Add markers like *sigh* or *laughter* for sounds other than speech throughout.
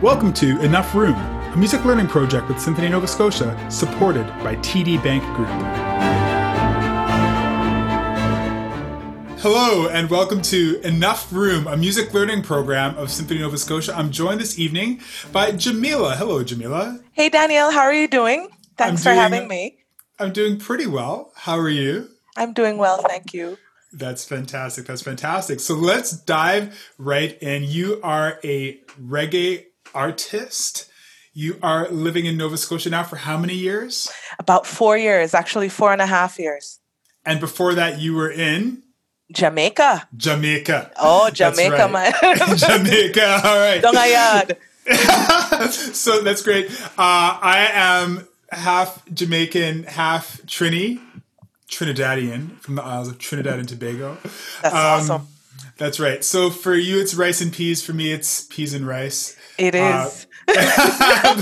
Welcome to Enough Room, a music learning project with Symphony Nova Scotia, supported by TD Bank Group. Hello, and welcome to Enough Room, a music learning program of Symphony Nova Scotia. I'm joined this evening by Jamila. Hello, Jamila. Hey, Danielle, how are you doing? Thanks I'm for doing- having me. I'm doing pretty well. How are you? I'm doing well, thank you. That's fantastic. That's fantastic. So let's dive right in. You are a reggae artist. You are living in Nova Scotia now for how many years? About four years, actually four and a half years. And before that, you were in Jamaica. Jamaica. Oh, Jamaica, right. man. *laughs* Jamaica. All right. Dongayad. *laughs* so that's great. Uh, I am half Jamaican, half Trini, Trinidadian from the Isles of Trinidad and Tobago. That's Um, awesome. That's right. So for you, it's rice and peas. For me, it's peas and rice. It is. uh, *laughs* but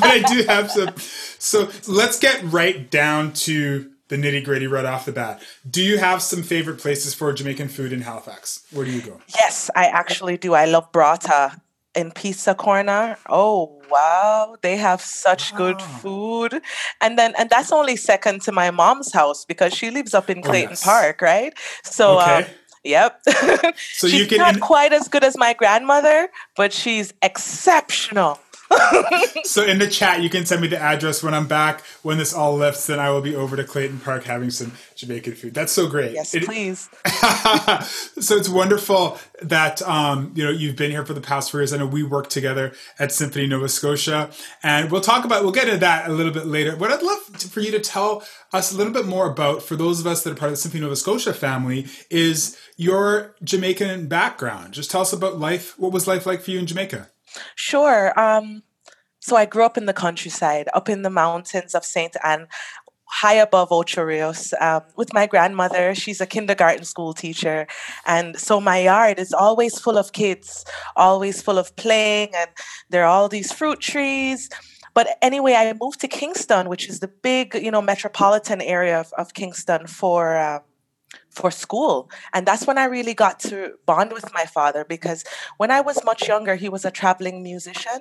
I do have some. So let's get right down to the nitty gritty right off the bat. Do you have some favorite places for Jamaican food in Halifax? Where do you go? yes, I actually do. I love Brata in Pizza Corner. Oh, wow. They have such good food. And then, and that's only second to my mom's house because she lives up in Clayton Oh, yes. Park, right? So, um, Yep. *laughs* So she's you can- not quite as good as my grandmother, but she's exceptional. So in the chat, you can send me the address when I'm back. When this all lifts, then I will be over to Clayton Park having some Jamaican food. That's so great. Yes, It- please. *laughs* so it's wonderful that um, you know you've been here for the past four years. I know we work together at Symphony Nova Scotia, and we'll talk about we'll get into that a little bit later. But I'd love to, for you to tell us a little bit more about for those of us that are part of the Symphony Nova Scotia family is your Jamaican background. Just tell us about life. What was life like for you in Jamaica? Sure. Um, so I grew up in the countryside, up in the mountains of St. Ann, high above Ocho Rios, um, with my grandmother. She's a kindergarten school teacher. And so my yard is always full of kids, always full of playing, and there are all these fruit trees. But anyway, I moved to Kingston, which is the big, you know, metropolitan area of, of Kingston for um, for school. And that's when I really got to bond with my father because when I was much younger, he was a traveling musician.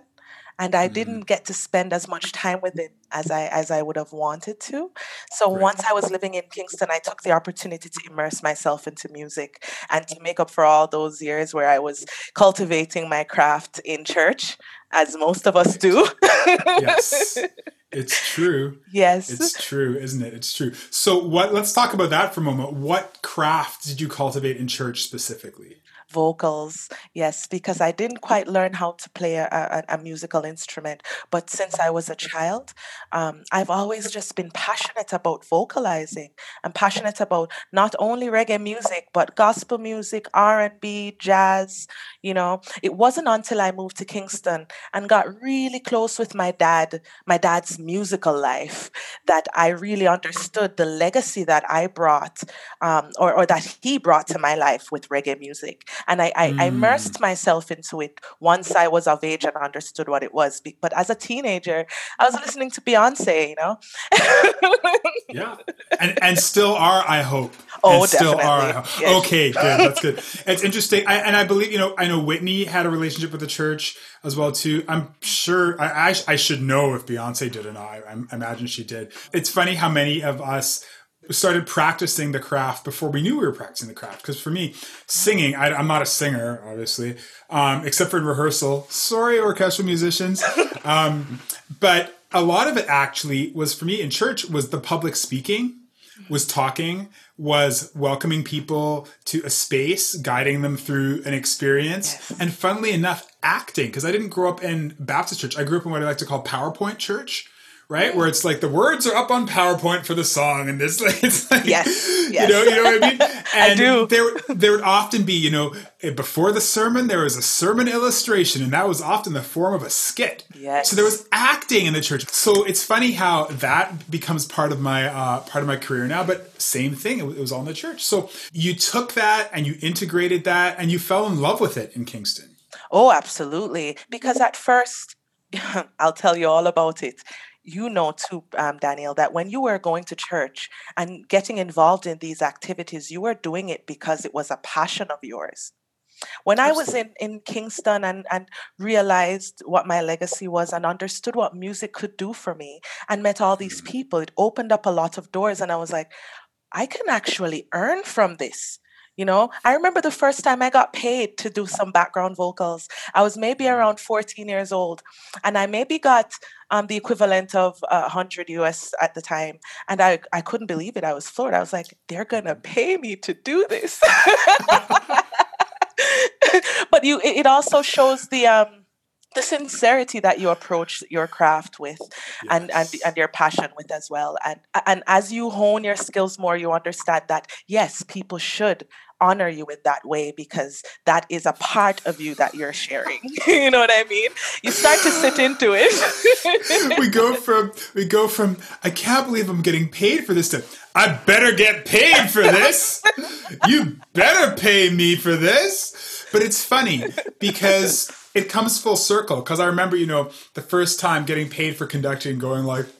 And I mm-hmm. didn't get to spend as much time with it as I as I would have wanted to. So Right. once I was living in Kingston, I took the opportunity to immerse myself into music and to make up for all those years where I was cultivating my craft in church, as most of us do. Yes, *laughs* it's true. yes. It's true, isn't it? It's true. So, what? Let's talk about that for a moment. What craft did you cultivate in church specifically? Vocals yes because i didn't quite learn how to play a, a, a musical instrument but since i was a child um, i've always just been passionate about vocalizing. I'm passionate about not only reggae music but gospel music r&b jazz you know. It wasn't until i moved to kingston and got really close with my dad my dad's musical life that i really understood the legacy that i brought um, or, or that he brought to my life with reggae music and I, I, I mm. immersed myself into it once I was of age and understood what it was. But as a teenager, I was listening to Beyonce, you know. Yeah, and and still are, I hope. *laughs* Oh, and still are. I definitely. hope. Yes. Okay, good. That's good. It's interesting, I, and I believe you know. I know Whitney had a relationship with the church as well too. I'm sure. I I, I should know if Beyonce did or not. I, I imagine she did. It's funny how many of us started practicing the craft before we knew we were practicing the craft. Because for me, singing, I, I'm not a singer, obviously, um, except for in rehearsal. Sorry, orchestral musicians. *laughs* Um, but a lot of it actually was for me in church was the public speaking, was talking, was welcoming people to a space, guiding them through an experience, and funnily enough, acting. Because I didn't grow up in Baptist church. I grew up in what I like to call PowerPoint church. Right, where it's like the words are up on PowerPoint for the song, and this *laughs* like it's like Yes, you know, you know what I mean. *laughs* And do. There, there would often be, you know, eh, before the sermon there was a sermon illustration, and that was often the form of a skit. Yes. So there was acting in the church. So it's funny how that becomes part of my uh, part of my career now. But same thing, it was all in the church. So you took that and you integrated that, and you fell in love with it in Kingston. Oh, absolutely. Because at first, *laughs* I'll tell you all about it. You know too, um, Daniel, that when you were going to church and getting involved in these activities, you were doing it because it was a passion of yours. When I was in, in Kingston and, and realized what my legacy was and understood what music could do for me and met all these Mm. people, it opened up a lot of doors. And I was like, I can actually earn from this. You know, I remember the first time I got paid to do some background vocals. I was maybe Mm. around 14 years old, and I maybe got um, the equivalent of uh, 100 US at the time. And I, I couldn't believe it. I was floored. I was like, they're going to pay me to do this. *laughs* but you, it also shows the, um, the sincerity that you approach your craft with and, and and your passion with as well and and as you hone your skills more you understand that yes people should honor you in that way because that is a part of you that you're sharing *laughs* you know what i mean you start to sit into it *laughs* we go from we go from I can't believe I'm getting paid for this to I better get paid for this. you better pay me for this. But it's funny because it comes full circle. Because I remember, you know, the first time getting paid for conducting, going like, "Oh,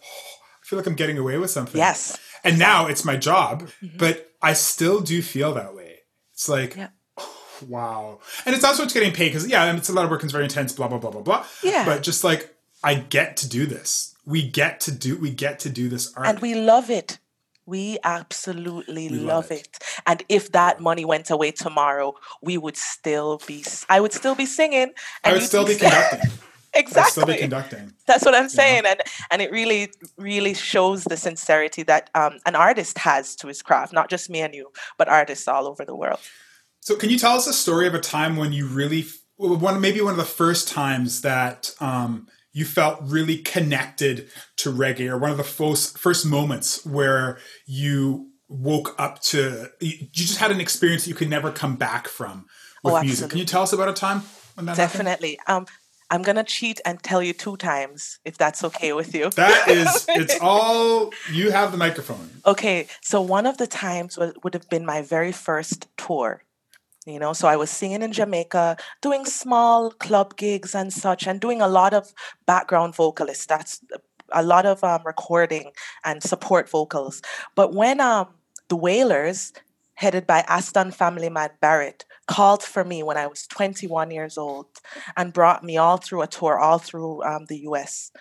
I feel like I'm getting away with something. yes And now it's my job, mm-hmm. but I still do feel that way. It's like, Yeah. *sighs* wow. And it's also it's getting paid because yeah, and it's a lot of work and it's very intense, blah blah blah blah blah. Yeah. But just like I get to do this. We get to do we get to do this art. and we love it we absolutely We love, love it. it. and if that money went away tomorrow we would still be i would still be singing I and would still be *laughs* conducting. Exactly conducting. *laughs* That's what I'm saying, and and it really really shows the sincerity that um, an artist has to his craft, not just me and you, but artists all over the world. So can you tell us a story of a time when you really one maybe one of the first times that um, you felt really connected to reggae or one of the first first moments where you woke up to you just had an experience that you could never come back from with Oh, music. Can you tell us about a time when that happened? Definitely. Um, I'm gonna cheat and tell you two times if that's okay with you. That is *laughs* it's all you have the microphone. Okay, so one of the times wa- would have been my very first tour. You know, so I was singing in Jamaica, doing small club gigs and such, and doing a lot of background vocalists. That's a lot of um, recording and support vocals. But when um, the Wailers, headed by Aston family man Barrett, called for me when I was 21 years old and brought me all through a tour, all through um, the US,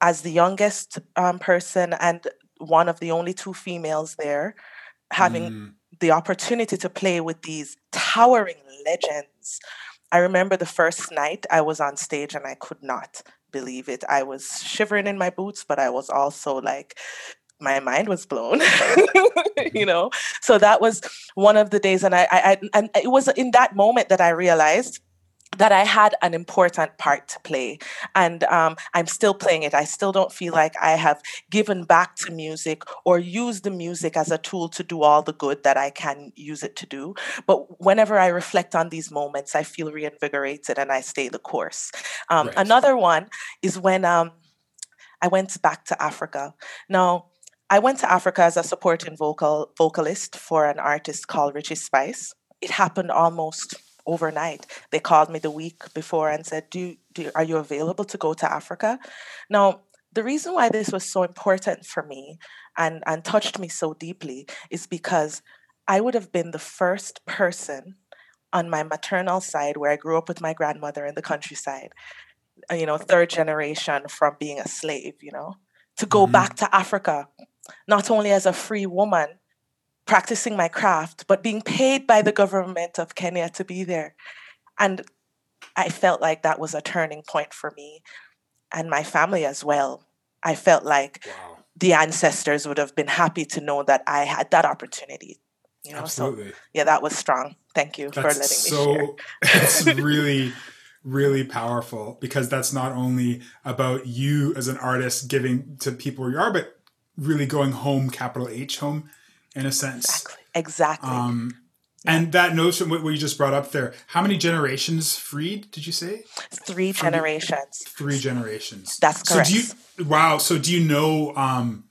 as the youngest um, person and one of the only two females there, having Mm. the opportunity to play with these towering legends. I remember the first night I was on stage and I could not believe it. I was shivering in my boots, but I was also like, my mind was blown, *laughs* *laughs* you know. So that was one of the days, and I, I, I, and it was in that moment that I realized that I had an important part to play, and um, I'm still playing it. I still don't feel like I have given back to music or used the music as a tool to do all the good that I can use it to do. But whenever I reflect on these moments, I feel reinvigorated and I stay the course. Um, Right. Another one is when um, I went back to Africa. Now, I went to Africa as a supporting vocal vocalist for an artist called Richie Spice. It happened almost overnight. They called me the week before and said, "Do, do are you available to go to Africa?" Now, the reason why this was so important for me and and touched me so deeply is because I would have been the first person on my maternal side where I grew up with my grandmother in the countryside, you know, third generation from being a slave, you know, to go Mhm. back to Africa, not only as a free woman practicing my craft, but being paid by the government of Kenya to be there. And I felt like that was a turning point for me and my family as well. I felt like Wow. the ancestors would have been happy to know that I had that opportunity. You know, so Absolutely. yeah, that was strong. Thank you for letting me *laughs* That's share. so it's really really powerful because that's not only about you as an artist giving to people where you are but really going home capital h home in a sense Exactly. Exactly. um and that notion what you just brought up there how many generations freed did you say Three from the- generations. three generations That's so do you correct. wow so do you know um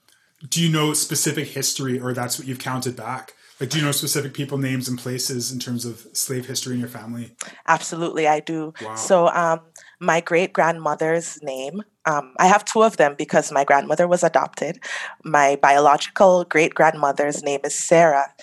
do you know specific history or that's what you've counted back? Like, do you know specific people, names, and places in terms of slave history in your family? Absolutely, I do. Wow. So, um, my great grandmother's name, um, I have two of them because my grandmother was adopted. My biological great grandmother's name is Sarah,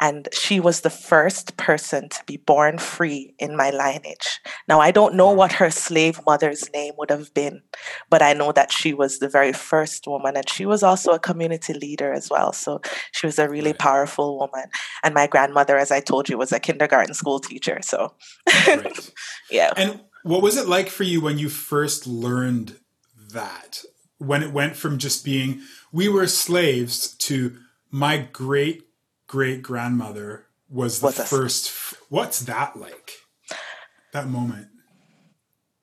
and she was the first person to be born free in my lineage. Now, I don't know what her slave mother's name would have been, but I know that she was the very first woman, and she was also a community leader as well. So she was a really powerful woman. And my grandmother, as I told you, was a kindergarten school teacher. So, *laughs* yeah. And what was it like for you when you first learned that? When it went from just being, we were slaves to my great great grandmother was the a- first. f- What's that like? That moment.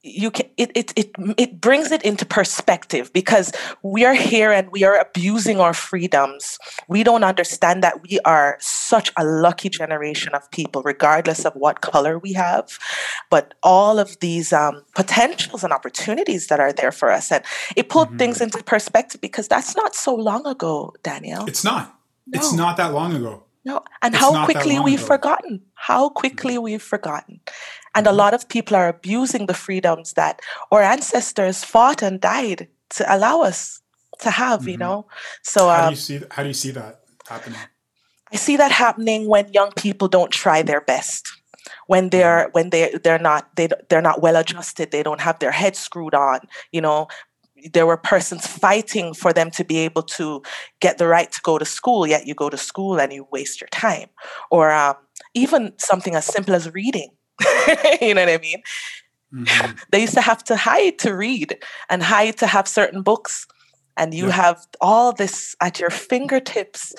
you can it, it it it brings it into perspective because we are here and we are abusing our freedoms we don't understand that we are such a lucky generation of people regardless of what color we have but all of these um, potentials and opportunities that are there for us and it pulled Mm-hmm. things into perspective because that's not so long ago danielle It's not. It's not that long ago. no, and It's how quickly we've ago. forgotten. How quickly we've forgotten. And a lot of people are abusing the freedoms that our ancestors fought and died to allow us to have, you Mhm. know? So How do um, you see? How do you see that happening? I see that happening when young people don't try their best. When they're when they they're not they they're not well adjusted, they don't have their head screwed on, you know. There were persons fighting for them to be able to get the right to go to school, yet you go to school and you waste your time. Or um, even something as simple as reading. *laughs* you know what I mean? Mhm. *laughs* They used to have to hide to read and hide to have certain books. And you Yeah. have all this at your fingertips,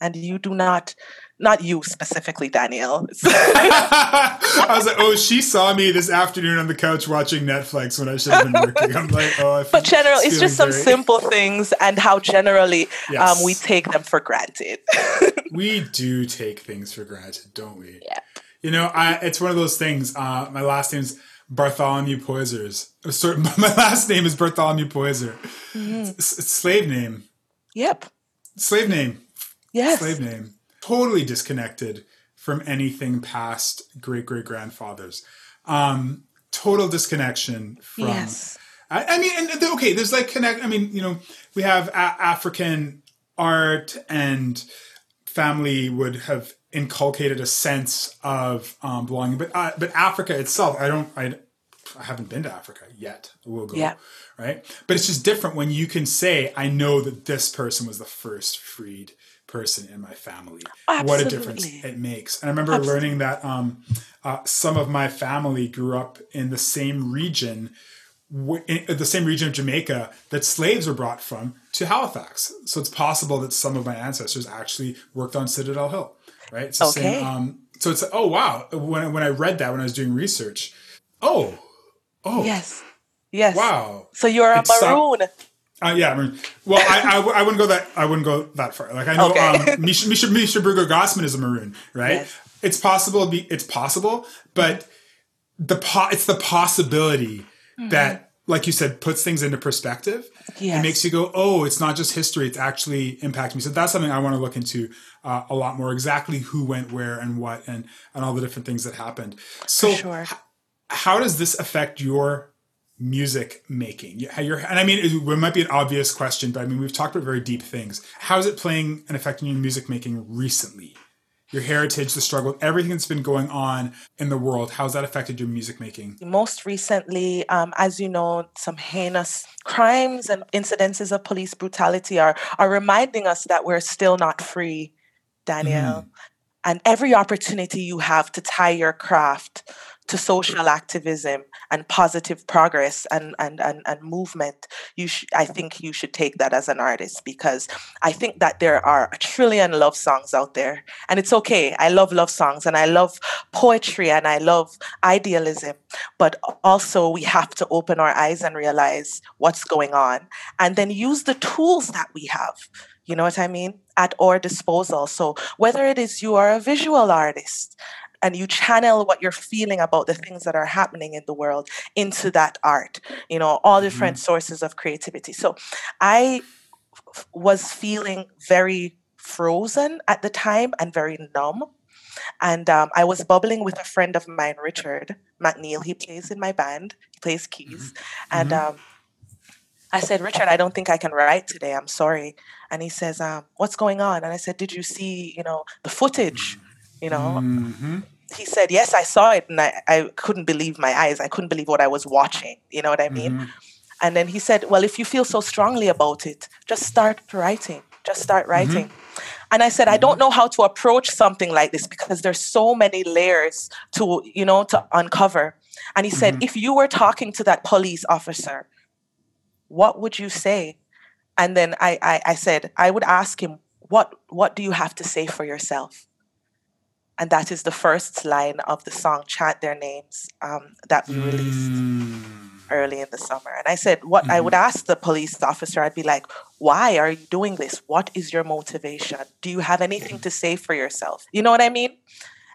and you do not, not you specifically, Danielle. *laughs* *laughs* I was like, oh, she saw me this afternoon on the couch watching Netflix when I should have been working. I'm like, oh, I feel, but general, it's just some very- simple things and how generally Yes. um, we take them for granted. *laughs* we do take things for granted, don't we? Yeah. You know, I, it's one of those things. Uh, my last name is Bartholomew Poysers. Uh, Sorry, my last name is Bartholomew Poyser. Mm-hmm. Slave name. yep. Slave name. Yes. Slave name. Totally disconnected from anything past great great grandfathers. Um, total disconnection from. Yes. I, I mean, and okay, there's like connect. I mean, you know, we have a- African art and family would have inculcated a sense of um, belonging, but uh, but Africa itself, I don't, I, I haven't been to Africa yet. I will go. Yeah. Right, but it's just different when you can say, "I know that this person was the first freed person in my family." What a difference it makes! And I remember learning that um, uh, some of my family grew up in the same region w- in the same region of Jamaica that slaves were brought from to Halifax. So it's possible that some of my ancestors actually worked on Citadel Hill, right? It's the Okay. Same, um, so it's oh wow when when I read that when I was doing research, oh oh Yes. Yes. wow So you're a It's some- maroon. Uh, yeah, I mean, well, I wouldn't go that I wouldn't go that far. Like I know Okay. um, Measha Measha, Misha Bruger Gossman is a maroon, right? Yes. It's possible. Be it's possible, but the po- it's the possibility that, like you said, puts things into perspective. Yes. It makes you go, oh, it's not just history; it's actually impacting me. So that's something I want to look into uh, a lot more. Exactly who went where and what, and and all the different things that happened. So sure. h- how does this affect your music making? How you're, and I mean, it, might be an obvious question, but I mean, we've talked about very deep things. How is it playing and affecting your music making recently? Your heritage, the struggle, everything that's been going on in the world. How's that affected your music making? Most recently, um, as you know, some heinous crimes and incidences of police brutality are, are reminding us that we're still not free, Danielle. And every opportunity you have to tie your craft to social activism and positive progress and, and, and, and movement, you sh- I think you should take that as an artist because I think that there are a trillion love songs out there. And it's okay. I love love songs and I love poetry and I love idealism. But also, we have to open our eyes and realize what's going on and then use the tools that we have. You know what I mean? At our disposal. So, whether it is you are a visual artist and you channel what you're feeling about the things that are happening in the world into that art, you know, all different sources of creativity. So, I was feeling very frozen at the time and very numb. And um, I was bubbling with a friend of mine, Richard McNeil. He plays in my band, he plays keys. Mm-hmm. And mm-hmm. um, I said, Richard, I don't think I can write today. I'm sorry. And he says, um, What's going on? And I said, Did you see, you know, the footage? You know? Mm-hmm. He said, Yes, I saw it. And I, I couldn't believe my eyes. I couldn't believe what I was watching. You know what I mean? Mm-hmm. And then he said, Well, if you feel so strongly about it, just start writing. Just start mm-hmm. writing. Mm-hmm. And I said, I don't mm-hmm. know how to approach something like this because there's so many layers to, you know, to uncover. And he said, mm-hmm. if you were talking to that police officer, what would you say? And then I, I, I said, I would ask him, what, what do you have to say for yourself? And that is the first line of the song, Chant Their Names, um, that we released. Mm early in the summer. And I said, what mm-hmm. I would ask the police officer, I'd be like, why are you doing this? What is your motivation? Do you have anything to say for yourself? You know what I mean?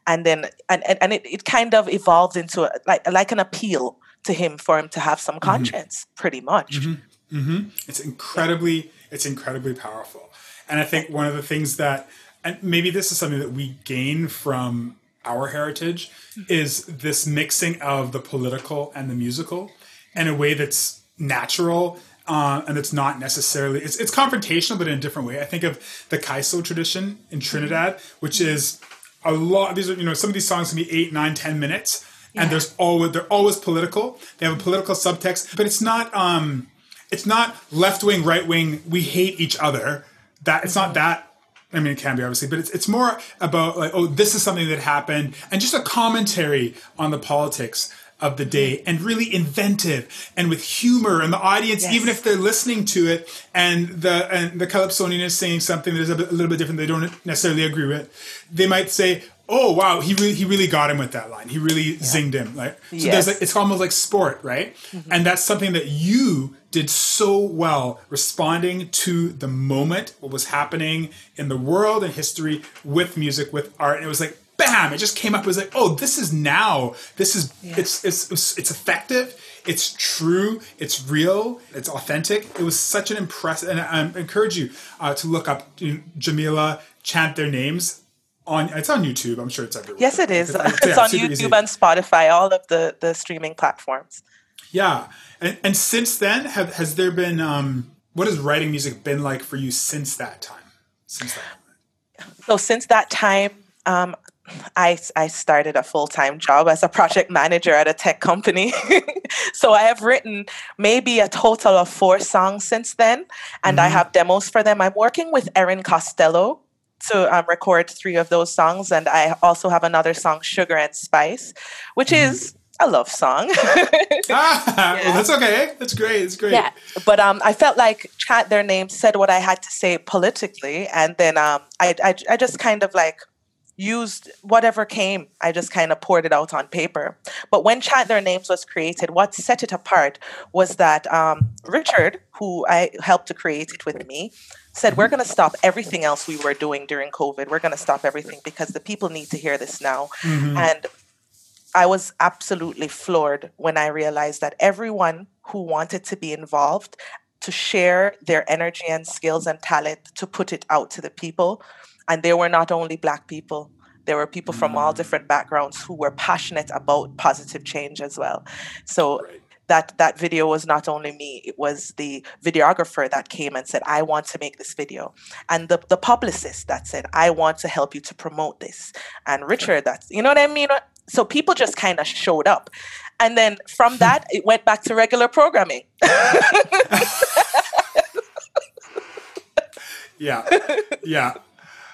And then, and, and, and it, it kind of evolved into a, like, like an appeal to him for him to have some mm-hmm. conscience, mm-hmm. pretty much. Mm-hmm. mm-hmm. It's incredibly, it's incredibly powerful. And I think one of the things that, and maybe this is something that we gain from our heritage, is this mixing of the political and the musical in a way that's natural uh, and it's not necessarily it's, it's confrontational but in a different way i think of the kaiso tradition in trinidad which is a lot these are you know some of these songs can be eight nine ten minutes yeah. and there's always they're always political they have a political subtext but it's not um it's not left wing right wing we hate each other that it's not that I mean, it can be obviously, but it's it's more about like, oh, this is something that happened, and just a commentary on the politics of the day mm-hmm. and really inventive and with humor and the audience yes. even if they're listening to it and the and the calypsonian is saying something that is a, bit, a, little bit different they don't necessarily agree with they might say oh wow he really he really got him with that line he really yeah. zinged him like so yes. there's like it's almost like sport right mm-hmm. and that's something that you did so well responding to the moment what was happening in the world and history with music with art and it was like bam, it just came up. It was like, oh, this is now. This is yeah. it's, it's it's effective. It's true. It's real. It's authentic. It was such an impressive. And I, encourage you uh, to look up you know, Jamila chant their names. On, it's on YouTube. I'm sure it's everywhere. Yes, it is. It's, it's on YouTube easy. and Spotify, all of the the streaming platforms. Yeah, and and since then, have has there been um, what has writing music been like for you since that time? Since that. So since that time, um, I, I started a full time job as a project manager at a tech company. *laughs* so I have written maybe a total of four songs since then, and mm-hmm. I have demos for them. I'm working with Erin Costello to um, record three of those songs, and I also have another song, Sugar and Spice, which mm-hmm. is a love song. *laughs* ah, yeah. well, that's okay. That's great. It's great. Yeah, but um, I felt like chant their name said what I had to say politically, and then um, I, I, I just kind of like used whatever came. I just kind of poured it out on paper. But when Chant Their Names was created, what set it apart was that um, Richard, who I helped to create it with me, said, We're going to stop everything else we were doing during COVID. We're going to stop everything because the people need to hear this now. Mm-hmm. And I was absolutely floored when I realized that everyone who wanted to be involved to share their energy and skills and talent to put it out to the people and they were not only Black people, there were people from all mm. different backgrounds who were passionate about positive change as well. So that that video was not only me it was the videographer that came and said i want to make this video. And the, the publicist that said i want to help you to promote this. And richard that's you know what i mean? So people just kind of showed up. And then from hmm. that it went back to regular programming. *laughs* Yeah. *laughs* Yeah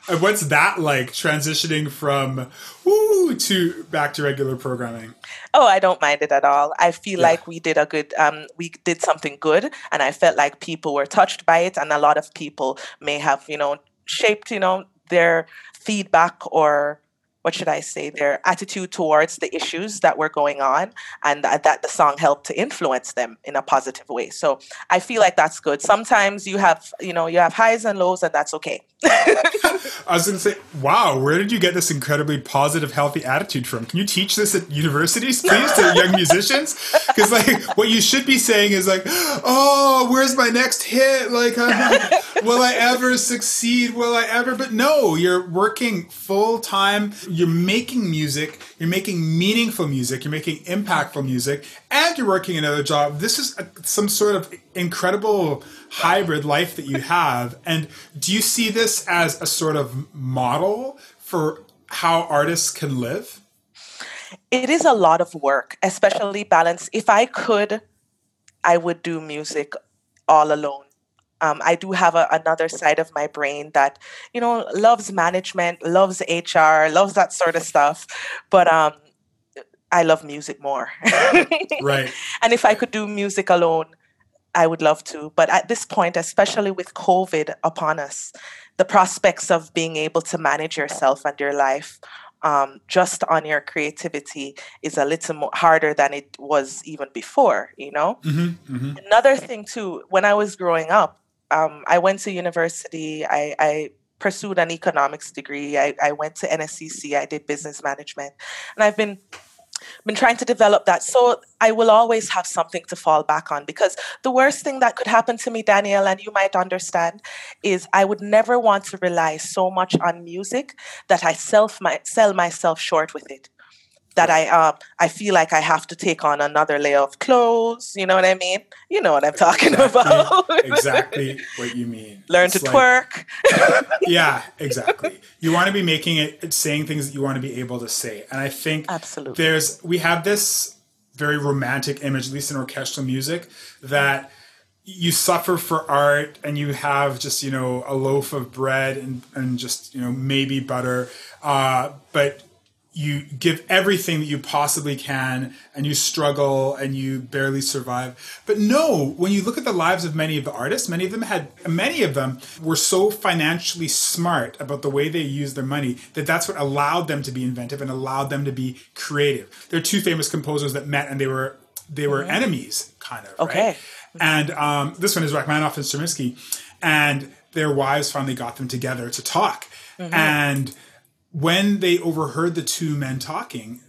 and what's that like transitioning from woo to back to regular programming? Oh, I don't mind it at all. I feel yeah. like we did a good um we did something good and I felt like people were touched by it and a lot of people may have, you know, shaped, you know, their feedback or what should I say, their attitude towards the issues that were going on, and that, that the song helped to influence them in a positive way. So I feel like that's good. Sometimes you have, you know, you have highs and lows, and that's okay. *laughs* I was going to say, wow, where did you get this incredibly positive, healthy attitude from? Can you teach this at universities, please, to young *laughs* musicians? Because, like, what you should be saying is, like, oh, where's my next hit? Like, uh, will I ever succeed? Will I ever? But no, you're working full time. You're making music. You're making meaningful music. You're making impactful music. And you're working another job. This is a, some sort of incredible hybrid life that you have. And do you see this as a sort of model for how artists can live? It is a lot of work, especially balance. If I could, I would do music all alone. Um, I do have a, another side of my brain that, you know, loves management, loves HR, loves that sort of stuff. But um, I love music more. *laughs* right. And if I could do music alone, I would love to. But at this point, especially with COVID upon us, the prospects of being able to manage yourself and your life um, just on your creativity is a little more harder than it was even before, you know? Mm-hmm, mm-hmm. Another thing, too, when I was growing up, um, I went to university, I, I pursued an economics degree, I, I went to NSCC, I did business management, and I've been been trying to develop that. So I will always have something to fall back on because the worst thing that could happen to me, Danielle, and you might understand, is I would never want to rely so much on music that I self my, sell myself short with it that I um I feel like I have to take on another layer of clothes. You know what I mean? You know what I'm talking exactly, about. *laughs* exactly what you mean. Learn it's to like, twerk. *laughs* yeah, exactly. You want to be making it saying things that you want to be able to say. And I think Absolutely. there's we have this very romantic image, at least in orchestral music, that you suffer for art and you have just you know a loaf of bread and, and just you know maybe butter uh, but you give everything that you possibly can and you struggle and you barely survive but no when you look at the lives of many of the artists many of them had many of them were so financially smart about the way they used their money that that's what allowed them to be inventive and allowed them to be creative there are two famous composers that met and they were they were mm-hmm. enemies kind of okay right? and um, this one is rachmaninoff and stravinsky and their wives finally got them together to talk mm-hmm. and when they overheard the two men talking,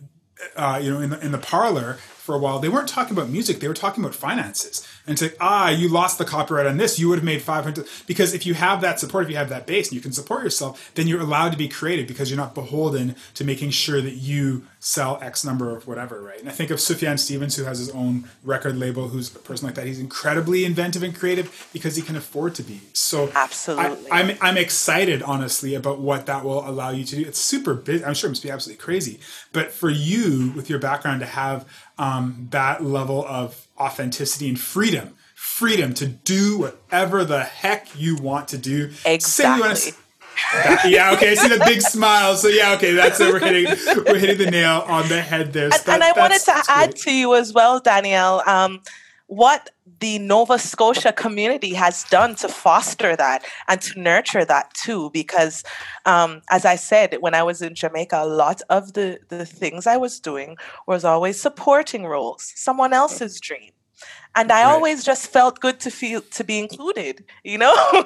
uh, you know, in the, in the parlor for a while, they weren't talking about music; they were talking about finances and say, ah, you lost the copyright on this, you would have made 500. Because if you have that support, if you have that base and you can support yourself, then you're allowed to be creative because you're not beholden to making sure that you sell X number of whatever, right? And I think of Sufjan Stevens, who has his own record label, who's a person like that. He's incredibly inventive and creative because he can afford to be. So absolutely, I, am I'm, I'm excited, honestly, about what that will allow you to do. It's super big. I'm sure it must be absolutely crazy. But for you, with your background, to have um, that level of authenticity and freedom freedom to do whatever the heck you want to do exactly that, yeah, okay. I see the big smile. So yeah, okay, that's it. We're hitting we're hitting the nail on the head there. So and, that, and, I wanted to add great. to you as well, Danielle, um, what the Nova Scotia community has done to foster that and to nurture that too. Because, um, as I said, when I was in Jamaica, a lot of the the things I was doing was always supporting roles, someone else's dream and I right. always just felt good to feel to be included, you know. *laughs*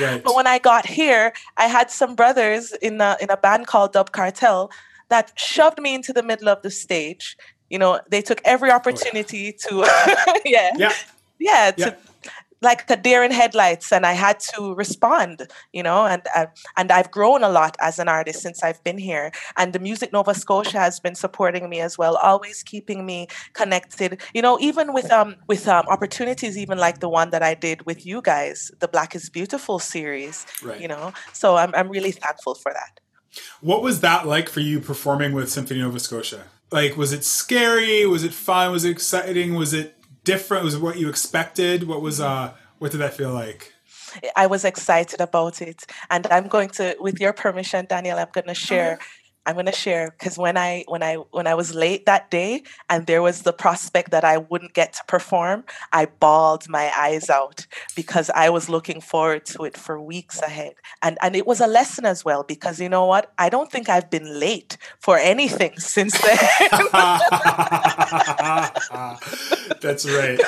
right. But when I got here, I had some brothers in a in a band called Dub Cartel that shoved me into the middle of the stage. You know, they took every opportunity oh, *laughs* yeah. to yeah, yeah, yeah, to like a deer in headlights and i had to respond you know and uh, and i've grown a lot as an artist since i've been here. And the music nova scotia has been supporting me as well always keeping me connected. You know even with um with um, opportunities even like the one that i did with you guys the black is beautiful series right. you know? So i'm, I'm really thankful for that. What was that like for you performing with symphony nova scotia like was it scary was it fun was it exciting was it different? Was it what you expected? What was uh what did that feel like? I was excited about it. And I'm going to with your permission, Daniel, I'm gonna share I'm going to share because when I when I when I was late that day and there was the prospect that I wouldn't get to perform, I bawled my eyes out because I was looking forward to it for weeks ahead. And and it was a lesson as well because you know what? I don't think I've been late for anything *laughs* since then. *laughs* That's right.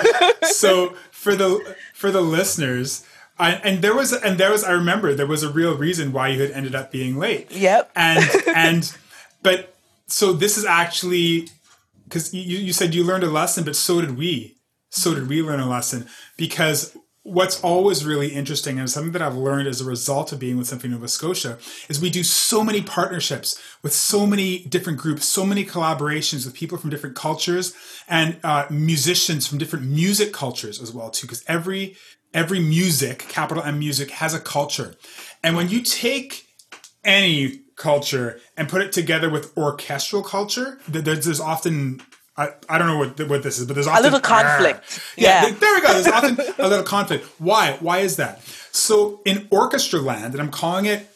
So for the for the listeners, I, and there was and there was I remember there was a real reason why you had ended up being late. Yep. And *laughs* and but so this is actually because you, you said you learned a lesson, but so did we. So did we learn a lesson because what's always really interesting and something that I've learned as a result of being with Symphony Nova Scotia is we do so many partnerships with so many different groups, so many collaborations with people from different cultures and uh, musicians from different music cultures as well too. Because every every music, capital M music, has a culture, and when you take any culture and put it together with orchestral culture, there's, there's often I, I don't know what what this is, but there's often a little conflict. yeah, yeah. there we go. There's *laughs* often a little conflict. Why? Why is that? So in orchestra land, and I'm calling it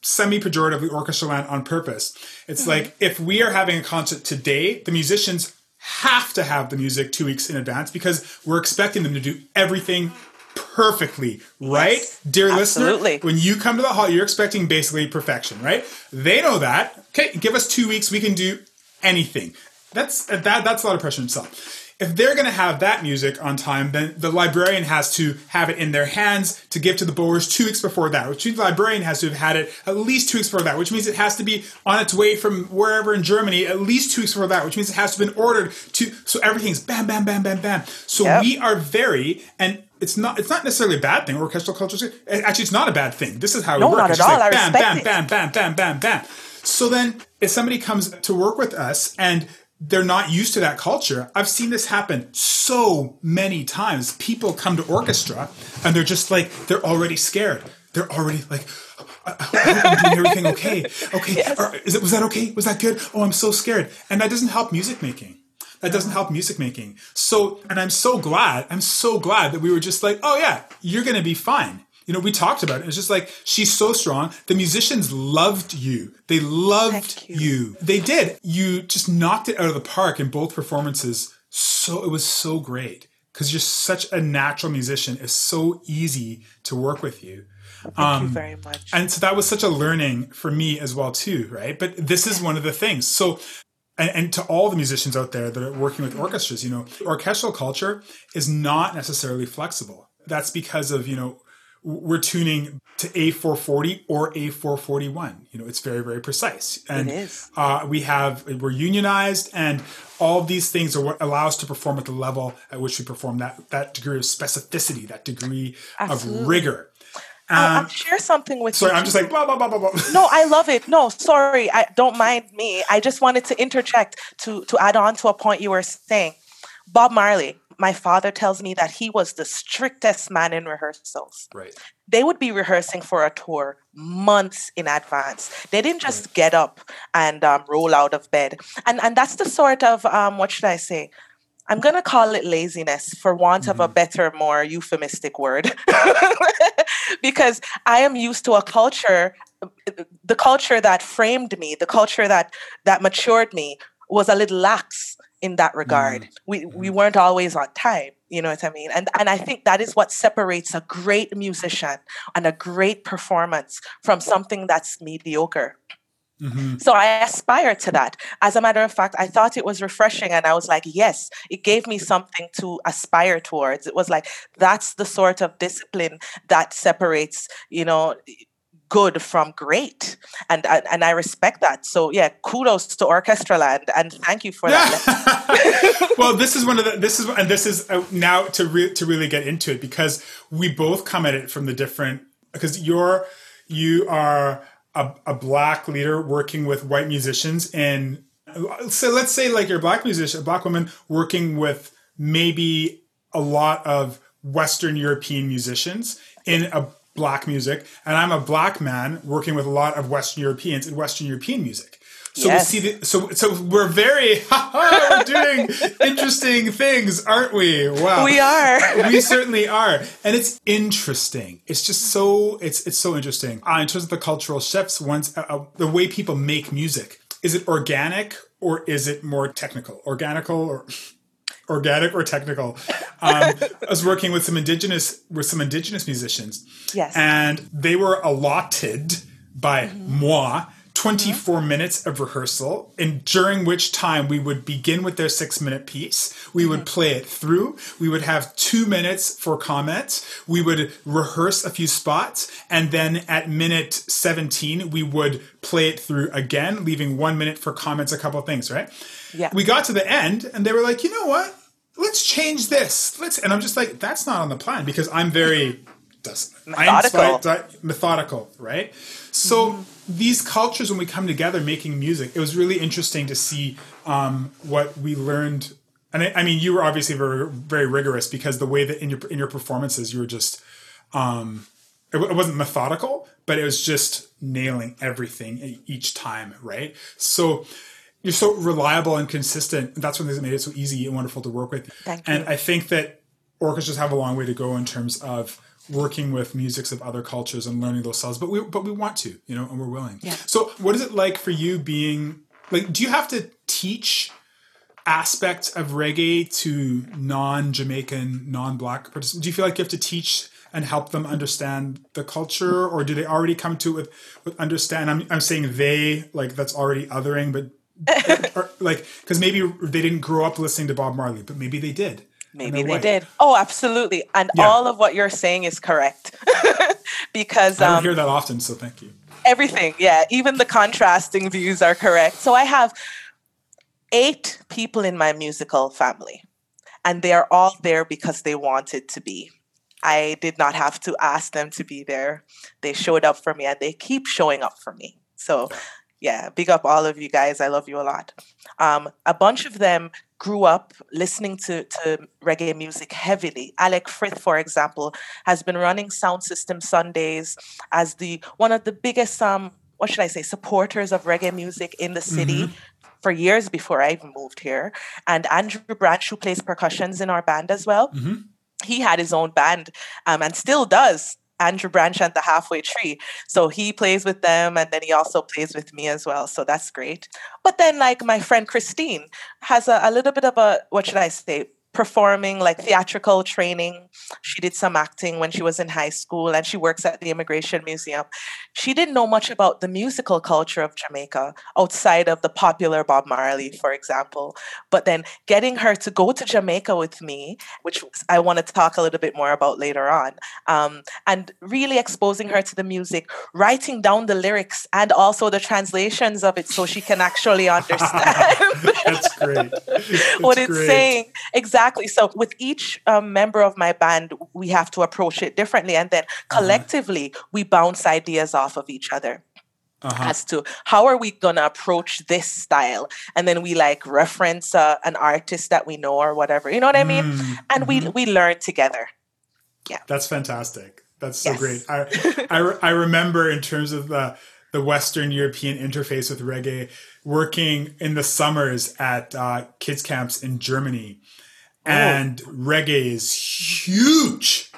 semi-pejoratively orchestra land on purpose. It's mm-hmm. like if we are having a concert today, the musicians have to have the music two weeks in advance because we're expecting them to do everything perfectly, right? Yes, Dear absolutely. listener, when you come to the hall, you're expecting basically perfection, right? They know that. Okay, give us two weeks, we can do anything. That's uh, that that's a lot of pressure in itself. If they're going to have that music on time, then the librarian has to have it in their hands to give to the bowers two weeks before that, which means the librarian has to have had it at least two weeks before that, which means it has to be on its way from wherever in Germany at least two weeks before that, which means it has to have been ordered to, so everything's bam, bam, bam, bam, bam. So yep. we are very, and it's not it's not necessarily a bad thing. Orchestral culture, eh, actually, it's not a bad thing. This is how no, it works. Not at all. Like bam, bam, it. bam, bam, bam, bam, bam. So then, if somebody comes to work with us and they're not used to that culture. I've seen this happen so many times. People come to orchestra and they're just like, they're already scared. They're already like, I, hope I'm doing everything okay. Okay. *laughs* Yes. Or, is it, was that okay? Was that good? Oh, I'm so scared. And that doesn't help music making. That doesn't help music making. So, and I'm so glad, I'm so glad that we were just like, oh yeah, you're going to be fine you know, we talked about it. It's just like she's so strong. The musicians loved you. They loved you. you. They did. You just knocked it out of the park in both performances. So it was so great because you're such a natural musician. It's so easy to work with you. Thank um, you very much. And so that was such a learning for me as well too, right? But this is one of the things. So and, and, to all the musicians out there that are working with orchestras, you know, orchestral culture is not necessarily flexible. That's because of, you know, we're tuning to A440 or A441. You know, it's very, very precise. And it is. Uh, we have, we're unionized and all these things are what allow us to perform at the level at which we perform that, that degree of specificity, that degree Absolutely. of rigor. Um, I'll, I'll, share something with sorry, you. Sorry, I'm just like blah blah blah blah blah. No, I love it. No, sorry, I don't mind me. I just wanted to interject to to add on to a point you were saying. Bob Marley, my father tells me that he was the strictest man in rehearsals. Right. They would be rehearsing for a tour months in advance. They didn't just right. get up and um, roll out of bed. And and that's the sort of um, what should I say? I'm going to call it laziness for want mm-hmm. of a mm-hmm. better, more euphemistic word. *laughs* because I am used to a culture, the culture that framed me, the culture that that matured me was a little lax in that regard. Mm. We we mm-hmm. weren't always on time. You know what I mean? And and I think that is what separates a great musician and a great performance from something that's mediocre. Mm-hmm. So I aspire to that. As a matter of fact, I thought it was refreshing and I was like, yes, it gave me something to aspire towards. It was like that's the sort of discipline that separates, you know, good from great and, and and I respect that so yeah kudos to Orchestraland and thank you for that *laughs* well this is one of the this is and this is uh, now to re- to really get into it because we both come at it from the different because you're you are a, a black leader working with white musicians and so let's say like you're a black musician a black woman working with maybe a lot of western european musicians in a black music, and I'm a black man working with a lot of Western Europeans in Western European music. So yes. we see the, so so we're very *laughs* we're doing interesting things, aren't we? Wow, we are. *laughs* we certainly are, and it's interesting. It's just so it's it's so interesting. Uh, in terms of the cultural shifts, once uh, uh, the way people make music, is it organic or is it more technical? Organical or *laughs* organic or technical. Um, I was working with some indigenous with some indigenous musicians. Yes. And they were allotted by mm-hmm. moi 24 mm-hmm. minutes of rehearsal, and during which time we would begin with their six minute piece. We would mm-hmm. play it through. We would have two minutes for comments. We would rehearse a few spots. And then at minute 17, we would play it through again, leaving one minute for comments, a couple of things, right? Yeah. We got to the end and they were like, you know what? Let's change this. Let's, and I'm just like, that's not on the plan because I'm very *laughs* methodical. I'm methodical, right? So mm-hmm. These cultures, when we come together making music, it was really interesting to see um, what we learned. And I, I, mean, you were obviously very, very rigorous because the way that in your in your performances, you were just, um, it, it wasn't methodical, but it was just nailing everything each time, right? So you're so reliable and consistent. That's one thing that made it so easy and wonderful to work with. Thank and you. I think that orchestras have a long way to go in terms of working with musics of other cultures and learning those styles but we but we want to you know and we're willing yeah. so what is it like for you being like do you have to teach aspects of reggae to non-jamaican non-black participants do you feel like you have to teach and help them understand the culture or do they already come to it with, with understand I'm, I'm saying they like that's already othering but *laughs* or, like because maybe they didn't grow up listening to bob marley but maybe they did Maybe they did. Oh, absolutely. And yeah. all of what you're saying is correct. *laughs* because I don't um, hear that often, so thank you. Everything, yeah. Even the contrasting views are correct. So I have eight people in my musical family, and they are all there because they wanted to be. I did not have to ask them to be there. They showed up for me and they keep showing up for me. So yeah, big up all of you guys. I love you a lot. Um, a bunch of them grew up listening to, to reggae music heavily. Alec Frith, for example, has been running Sound System Sundays as the one of the biggest um, what should I say, supporters of reggae music in the city. Mm-hmm. For years before I even moved here. And Andrew Branch, who plays percussions in our band as well, mm-hmm. he had his own band um, and still does Andrew Branch and the Halfway Tree. So he plays with them and then he also plays with me as well. So that's great. But then, like, my friend Christine has a, a little bit of a, what should I say, performing like theatrical training. She did some acting when she was in high school and she works at the Immigration Museum. She didn't know much about the musical culture of Jamaica outside of the popular Bob Marley, for example. But then getting her to go to Jamaica with me, which I want to talk a little bit more about later on, um, and really exposing her to the music, writing down the lyrics and also the translations of it so she can actually *laughs* understand. That's great. That's *laughs* what it's great. saying. Exactly Exactly. So with each um, member of my band, we have to approach it differently, and then uh-huh. collectively uh-huh. we bounce ideas off of each other. Uh-huh. as to how are we going to approach this style and then we like reference uh, an artist that we know or whatever you know what i mean mm-hmm. and we we learn together yeah that's fantastic that's so yes. great I, I i remember in terms of the the western european interface with reggae working in the summers at uh, kids camps in germany. Oh. and oh. reggae is huge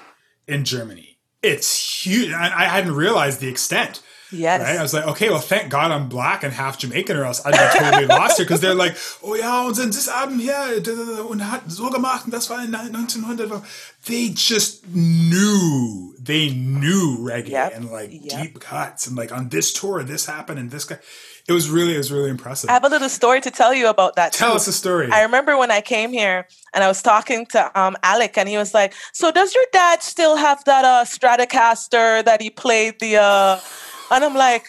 in Germany. It's huge. I, I hadn't realized the extent. Yes. Right? I was like, okay, well, thank God I'm black and half Jamaican, or else I'd be totally *laughs* lost here. Because they're like, oh ja, und das Album hier äh, und hat so gemacht, and das war in 1900. They just knew, they knew reggae yep. and like yep. deep cuts, and like on this tour, this happened, and this guy. It was really, it was really impressive. I have a little story to tell you about that. Tell too. us a story. I remember when I came here and I was talking to um, Alec, and he was like, "So does your dad still have that uh, Stratocaster that he played the?" Uh... And I'm like,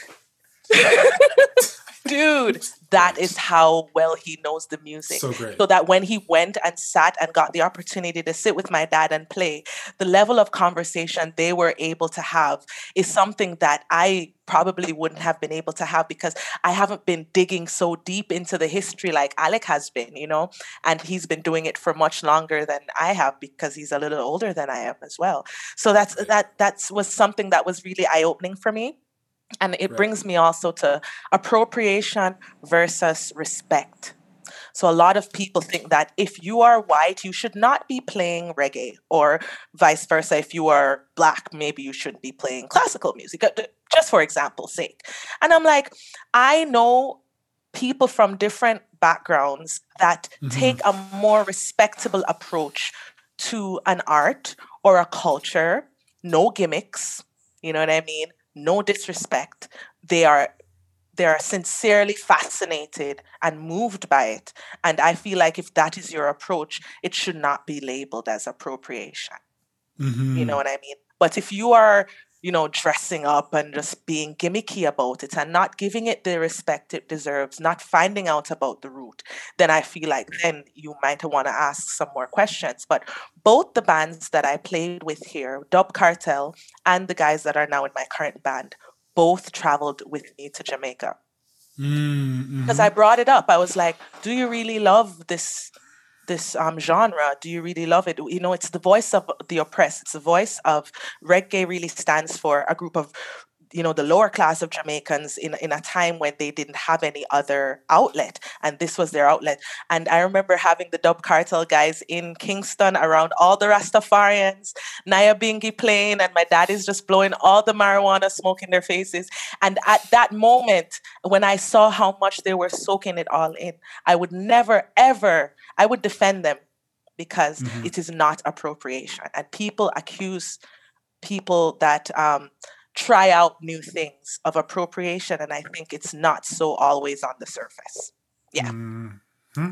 *laughs* "Dude, that is how well he knows the music. So great. So that when he went and sat and got the opportunity to sit with my dad and play, the level of conversation they were able to have is something that I probably wouldn't have been able to have because I haven't been digging so deep into the history like Alec has been, you know, and he's been doing it for much longer than I have because he's a little older than I am as well. So that's that that's was something that was really eye opening for me. And it right. brings me also to appropriation versus respect. So a lot of people think that if you are white, you should not be playing reggae, or vice versa. If you are black, maybe you shouldn't be playing classical music, uh, just for example's sake. And I'm like, I know people from different backgrounds that mm-hmm. take a more respectable approach to an art or a culture, no gimmicks, you know what I mean? No disrespect. They are they're sincerely fascinated and moved by it. And I feel like if that is your approach, it should not be labeled as appropriation. Mm-hmm. You know what I mean? But if you are, you know, dressing up and just being gimmicky about it and not giving it the respect it deserves, not finding out about the root, then I feel like then you might want to ask some more questions. But both the bands that I played with here, Dub Cartel and the guys that are now in my current band, both traveled with me to Jamaica. Because mm-hmm. I brought it up. I was like, do you really love this this um, genre? Do you really love it? You know, it's the voice of the oppressed. It's the voice of reggae. Really stands for a group of you know the lower class of Jamaicans in in a time when they didn't have any other outlet and this was their outlet. And I remember having the dub cartel guys in Kingston around all the Rastafarians Nyabinghi playing and my dad is just blowing all the marijuana smoke in their faces. And at that moment when I saw how much they were soaking it all in I would never ever I would defend them because mm-hmm. it is not appropriation. And people accuse people that um, try out new things of appropriation. And I think it's not so always on the surface. Yeah. Mm-hmm. *laughs*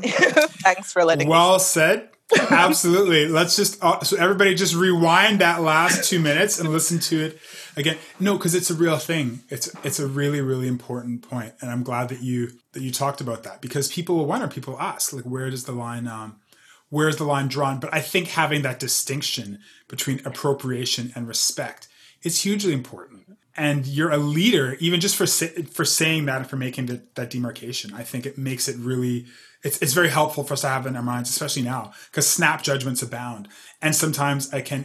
Thanks for letting well me. said. Absolutely. Let's just, uh, so everybody just rewind that last two minutes and listen to it again. No, because it's a real thing. It's, it's a really, really important point. And I'm glad that you, that you talked about that because people will wonder, people ask, like, where does the line, um, where's the line drawn? But I think having that distinction between appropriation and respect is hugely important. And you're a leader, even just for for saying that and for making the, that demarcation. I think it makes it really it's it's very helpful for us to have in our minds, especially now, because snap judgments abound, and sometimes I can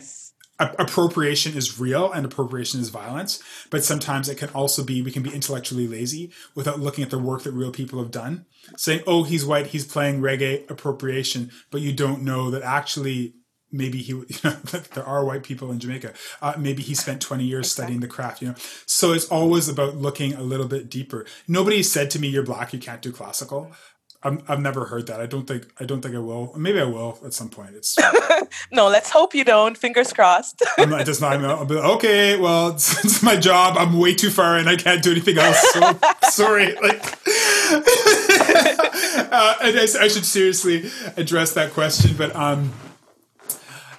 appropriation is real and appropriation is violence but sometimes it can also be we can be intellectually lazy without looking at the work that real people have done saying oh he's white he's playing reggae appropriation but you don't know that actually maybe he *laughs* you know there are white people in jamaica uh, maybe he spent 20 years exactly. studying the craft you know so it's always about looking a little bit deeper nobody said to me you're black you can't do classical i have never heard that. I don't think I don't think I will. Maybe I will at some point. It's *laughs* no. Let's hope you don't. Fingers crossed. *laughs* I'm not, just not. I'll be like, okay. Well, it's, it's, my job. I'm way too far, and I can't do anything else. So sorry. Like, uh, I, I should seriously address that question, but um,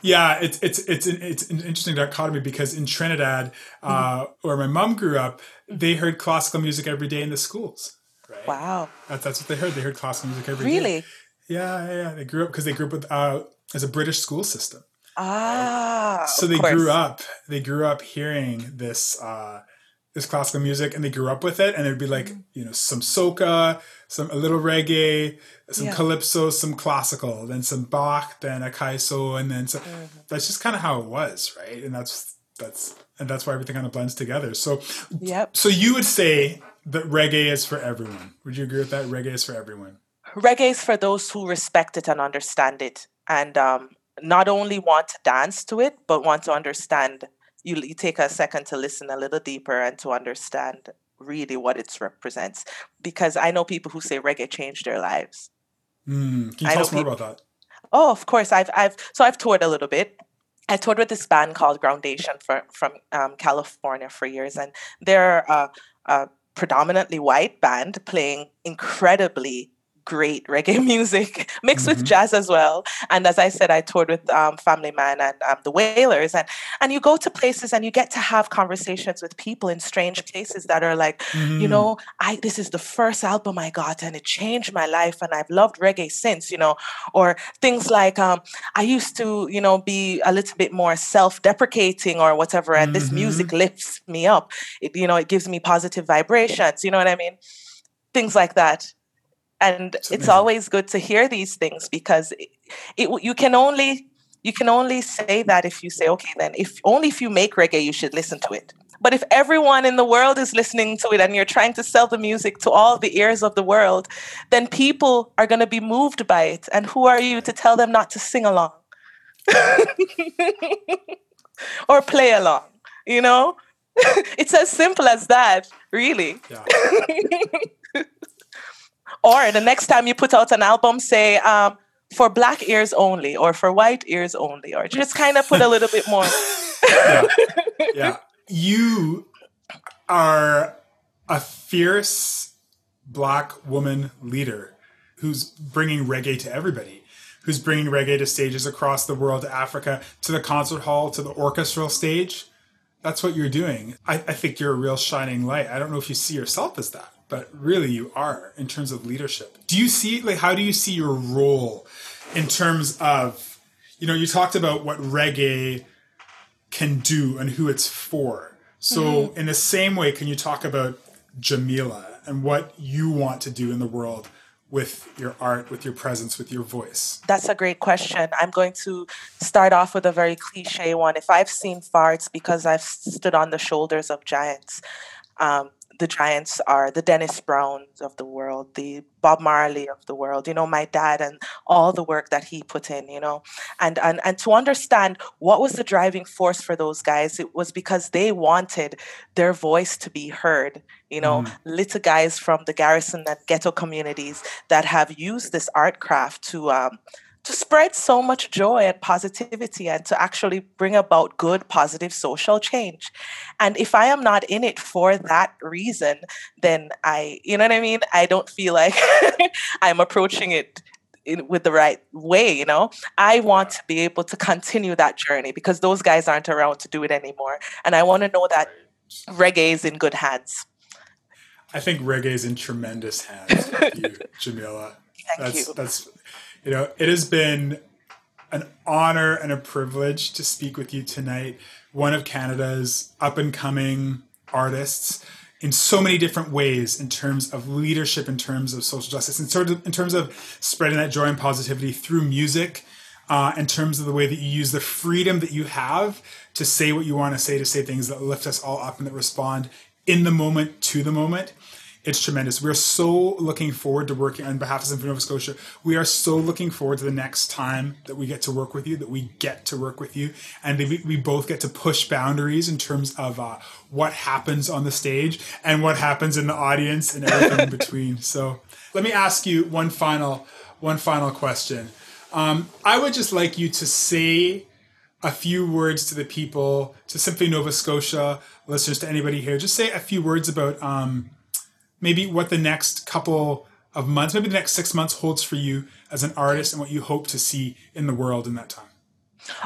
yeah, it's it's it's an, it's an interesting dichotomy because in Trinidad, uh, mm-hmm. where my mom grew up, they heard classical music every day in the schools. Right? Wow, that's that's what they heard. They heard classical music every really? day. Yeah, yeah, They grew up because they grew up with uh, as a British school system. Ah, right? so they course. grew up. They grew up hearing this. Uh, this classical music and they grew up with it and there'd be like mm-hmm. you know some soca some a little reggae some yeah. calypso some classical then some bach then a kaiso and then so mm-hmm. that's just kind of how it was right? And that's that's and that's why everything kind of blends together. So yep. so you would say that reggae is for everyone. Would you agree with that? Reggae is for everyone. Reggae is for those who respect it and understand it and um, not only want to dance to it but want to understand you, you take a second to listen a little deeper and to understand really what it represents. Because I know people who say reggae changed their lives. Mm, can you tell us more about that? Oh, of course. I've I've so I've toured a little bit. I toured with this band called Groundation for, from um, California for years, and they're a, a predominantly white band playing incredibly great reggae *laughs* music mixed mm-hmm. with jazz as well. And as I said, I toured with um, Family Man and um, the Wailers, and and you go to places and you get to have conversations with people in strange places that are like, mm-hmm. you know, I this is the first album I got and it changed my life, and I've loved reggae since, you know, or things like um, I used to, you know, be a little bit more self-deprecating or whatever, and mm-hmm. this music mm-hmm. lifts me up. It, you know, it gives me positive vibrations. You know what I mean? Things like that and it's, it's always good to hear these things because it, it, you can only you can only say that if you say okay then if only if you make reggae you should listen to it. But if everyone in the world is listening to it and you're trying to sell the music to all the ears of the world then people are going to be moved by it. And who are you to tell them not to sing along? *laughs* Or play along you know? *laughs* It's as simple as that really. Yeah. *laughs* Or the next time you put out an album, say, um, for black ears only or for white ears only, or just kind of put a little bit more. yeah. yeah. *laughs* You are a fierce black woman leader who's bringing reggae to everybody, who's bringing reggae to stages across the world, to Africa, to the concert hall, to the orchestral stage. That's what you're doing. I, I think you're a real shining light. I don't know if you see yourself as that, but really you are in terms of leadership. Do you see, like, how do you see your role in terms of, you know, you talked about what reggae can do and who it's for. So, mm-hmm. in the same way, can you talk about Jamila and what you want to do in the world with your art, with your presence, with your voice? That's a great question. I'm going to start off with a very cliche one. If I've seen far, it's because I've stood on the shoulders of giants. Um, the giants are the Dennis Browns of the world, the Bob Marley of the world, you know, my dad and all the work that he put in, you know. And and and to understand what was the driving force for those guys, it was because they wanted their voice to be heard, you know, mm. little guys from the garrison and ghetto communities that have used this art craft to um, to spread so much joy and positivity and to actually bring about good, positive social change. And if I am not in it for that reason, then I, you know what I mean? I don't feel like *laughs* I'm approaching it in, with the right way, you know? I want to be able to continue that journey because those guys aren't around to do it anymore. And I want to know that reggae is in good hands. I think reggae is in tremendous hands you, Jamila. *laughs* Thank that's, you. That's you know, it has been an honor and a privilege to speak with you tonight. One of Canada's up and coming artists in so many different ways in terms of leadership, in terms of social justice, in, sort of, in terms of spreading that joy and positivity through music, uh, in terms of the way that you use the freedom that you have to say what you want to say, to say things that lift us all up and that respond in the moment to the moment it's tremendous. We're so looking forward to working on behalf of Symphony Nova Scotia. We are so looking forward to the next time that we get to work with you, that we get to work with you, and we, we both get to push boundaries in terms of uh, what happens on the stage and what happens in the audience and everything in between. So, let me ask you one final one final question. Um, I would just like you to say a few words to the people, to Symphony Nova Scotia listeners, to anybody here. Just say a few words about. Um, maybe what the next couple of months, maybe the next six months holds for you as an artist and what you hope to see in the world in that time?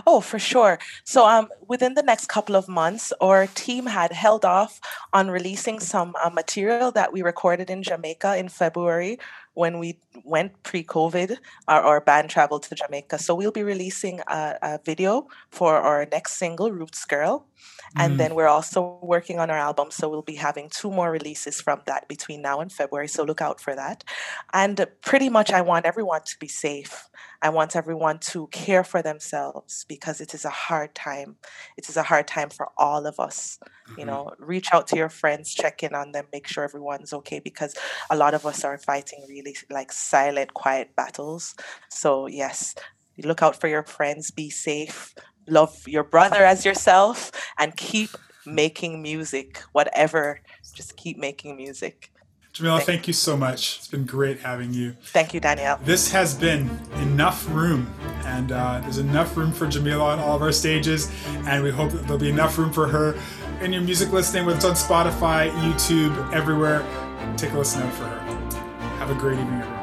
Oh, for sure. So, um, within the next couple of months, our team had held off on releasing some uh, material that we recorded in Jamaica in February when we went pre-COVID, our, our band traveled to Jamaica. So we'll be releasing a, a video for our next single, Roots Girl. And mm. then we're also working on our album. So we'll be having two more releases from that between now and February. So look out for that. And pretty much, I want everyone to be safe. I want everyone to care for themselves because it is a hard time. It is a hard time for all of us. Mm-hmm. You know, reach out to your friends, check in on them, make sure everyone's okay because a lot of us are fighting really like silent, quiet battles. So, yes, look out for your friends, be safe, love your brother as yourself, and keep making music, whatever, just keep making music. Jamila, thank, thank you so much. It's been great having you. Thank you, Danielle. This has been enough room, and uh, there's enough room for Jamila on all of our stages, and we hope that there'll be enough room for her in your music listening, whether it's on Spotify, YouTube, everywhere. Take a listen out for her. Have a great evening, everyone.